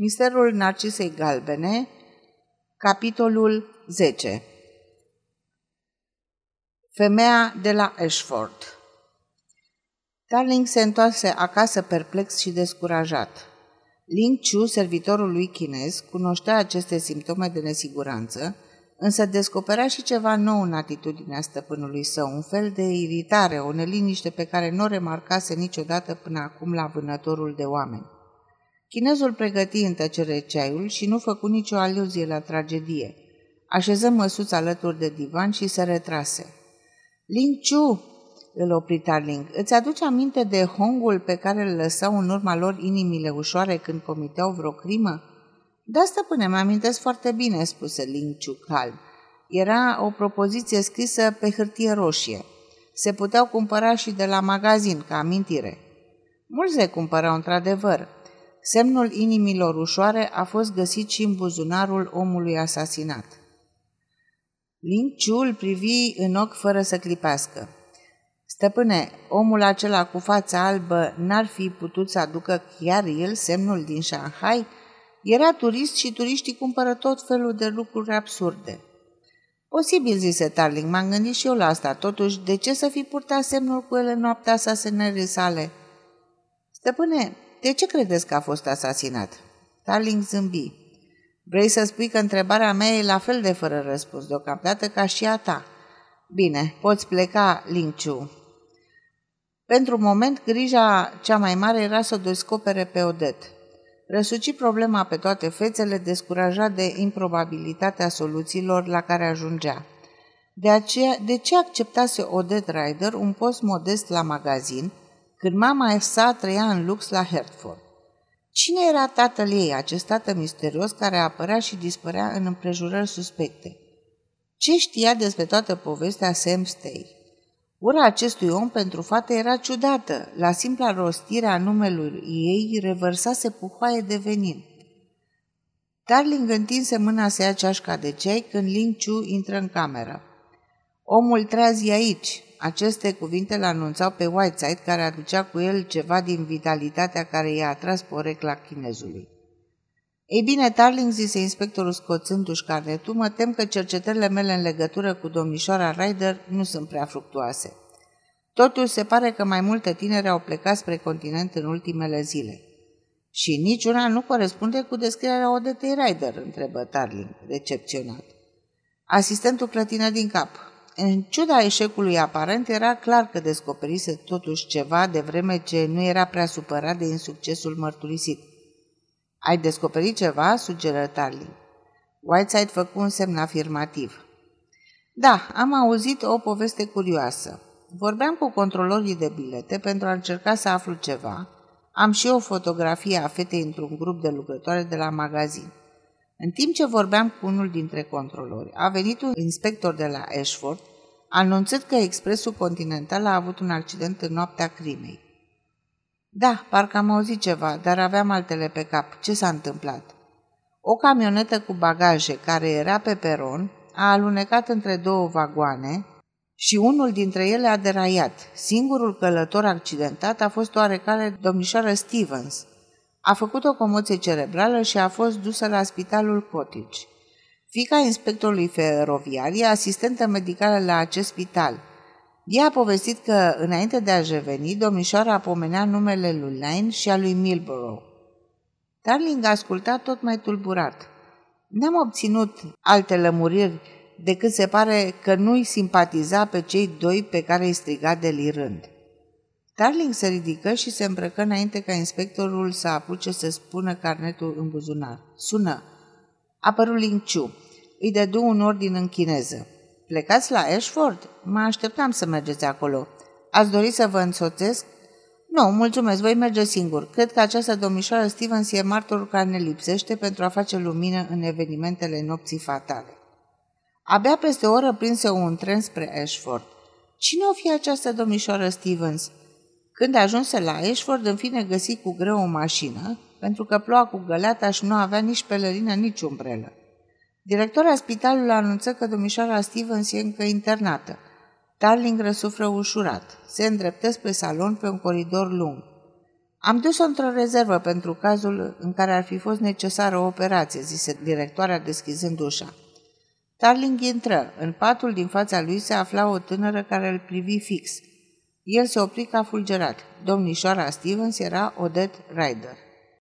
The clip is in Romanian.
Misterul Narcisei Galbene, capitolul 10 Femeia de la Ashford Darling se întoarse acasă perplex și descurajat. Ling Chu, servitorul lui chinez, cunoștea aceste simptome de nesiguranță, însă descoperea și ceva nou în atitudinea stăpânului său, un fel de iritare, o neliniște pe care nu o remarcase niciodată până acum la vânătorul de oameni. Chinezul pregăti în tăcere ceaiul și nu făcu nicio aluzie la tragedie. Așeză măsuț alături de divan și se retrase. Ling Chu, îl opri Tarling, îți aduce aminte de hongul pe care îl lăsau în urma lor inimile ușoare când comiteau vreo crimă? Da, stăpâne, mă amintesc foarte bine, spuse Ling Chu calm. Era o propoziție scrisă pe hârtie roșie. Se puteau cumpăra și de la magazin, ca amintire. Mulți le cumpărau într-adevăr, Semnul inimilor ușoare a fost găsit și în buzunarul omului asasinat. Ling Chu îl privi în ochi fără să clipească. Stăpâne, omul acela cu fața albă n-ar fi putut să aducă chiar el semnul din Shanghai? Era turist și turiștii cumpără tot felul de lucruri absurde. Posibil, zise Tarling, m-am gândit și eu la asta. Totuși, de ce să fi purtat semnul cu el în noaptea asasinării sale? Stăpâne, de ce credeți că a fost asasinat? Tarling zâmbi. Vrei să spui că întrebarea mea e la fel de fără răspuns deocamdată ca și a ta. Bine, poți pleca, Linciu. Pentru moment, grija cea mai mare era să o descopere pe Odet. Răsuci problema pe toate fețele, descurajat de improbabilitatea soluțiilor la care ajungea. De, aceea, de ce acceptase Odet Rider un post modest la magazin, când mama sa trăia în lux la Hertford. Cine era tatăl ei, acest tată misterios care apărea și dispărea în împrejurări suspecte? Ce știa despre toată povestea Sam Stay? Ura acestui om pentru fată era ciudată. La simpla rostire a numelui ei revărsase puhoaie de venin. Darling întinse mâna să ia ceașca de ceai când Ling Chu intră în cameră. Omul treazi aici, aceste cuvinte îl anunțau pe Whiteside, care aducea cu el ceva din vitalitatea care i-a atras porecla chinezului. Ei bine, Tarling, zise inspectorul scoțându-și carnetul, mă tem că cercetările mele în legătură cu domnișoara Ryder nu sunt prea fructuoase. Totuși, se pare că mai multe tineri au plecat spre continent în ultimele zile. Și niciuna nu corespunde cu descrierea Odetei Ryder, întrebă Tarling, decepționat. Asistentul clătină din cap. În ciuda eșecului aparent, era clar că descoperise totuși ceva de vreme ce nu era prea supărat de insuccesul mărturisit. Ai descoperit ceva?" sugeră Tarling. Whiteside făcu un semn afirmativ. Da, am auzit o poveste curioasă. Vorbeam cu controlorii de bilete pentru a încerca să aflu ceva. Am și o fotografie a fetei într-un grup de lucrătoare de la magazin. În timp ce vorbeam cu unul dintre controlori, a venit un inspector de la Ashford, anunțând că expresul continental a avut un accident în noaptea crimei. Da, parcă am auzit ceva, dar aveam altele pe cap. Ce s-a întâmplat? O camionetă cu bagaje care era pe peron a alunecat între două vagoane și unul dintre ele a deraiat. Singurul călător accidentat a fost oarecare domnișoară Stevens, a făcut o comoție cerebrală și a fost dusă la spitalul Cottage. Fica inspectorului feroviar e asistentă medicală la acest spital. Ea a povestit că, înainte de a-și reveni, domnișoara pomenea numele lui Lane și a lui Milborough. Darling a ascultat tot mai tulburat. N-am obținut alte lămuriri decât se pare că nu-i simpatiza pe cei doi pe care îi striga delirând. Darling se ridică și se îmbrăcă înainte ca inspectorul să apuce să spună carnetul în buzunar. Sună. Apărul Ling Chu. Îi dedu un ordin în chineză. Plecați la Ashford? Mă așteptam să mergeți acolo. Ați dori să vă însoțesc? Nu, mulțumesc, voi merge singur. Cred că această domnișoară Stevens e martorul care ne lipsește pentru a face lumină în evenimentele nopții fatale. Abia peste o oră prinse un tren spre Ashford. Cine o fi această domnișoară Stevens? Când ajunse la Eșford, în fine găsi cu greu o mașină, pentru că ploua cu găleata și nu avea nici pelerină, nici umbrelă. Directorul spitalului anunță că domnișoara Stevens e încă internată. Darling răsufră ușurat. Se îndreptă spre salon pe un coridor lung. Am dus-o într-o rezervă pentru cazul în care ar fi fost necesară o operație, zise directoarea deschizând ușa. Tarling intră. În patul din fața lui se afla o tânără care îl privi fix – el se opri ca fulgerat. Domnișoara Stevens era Odette Ryder.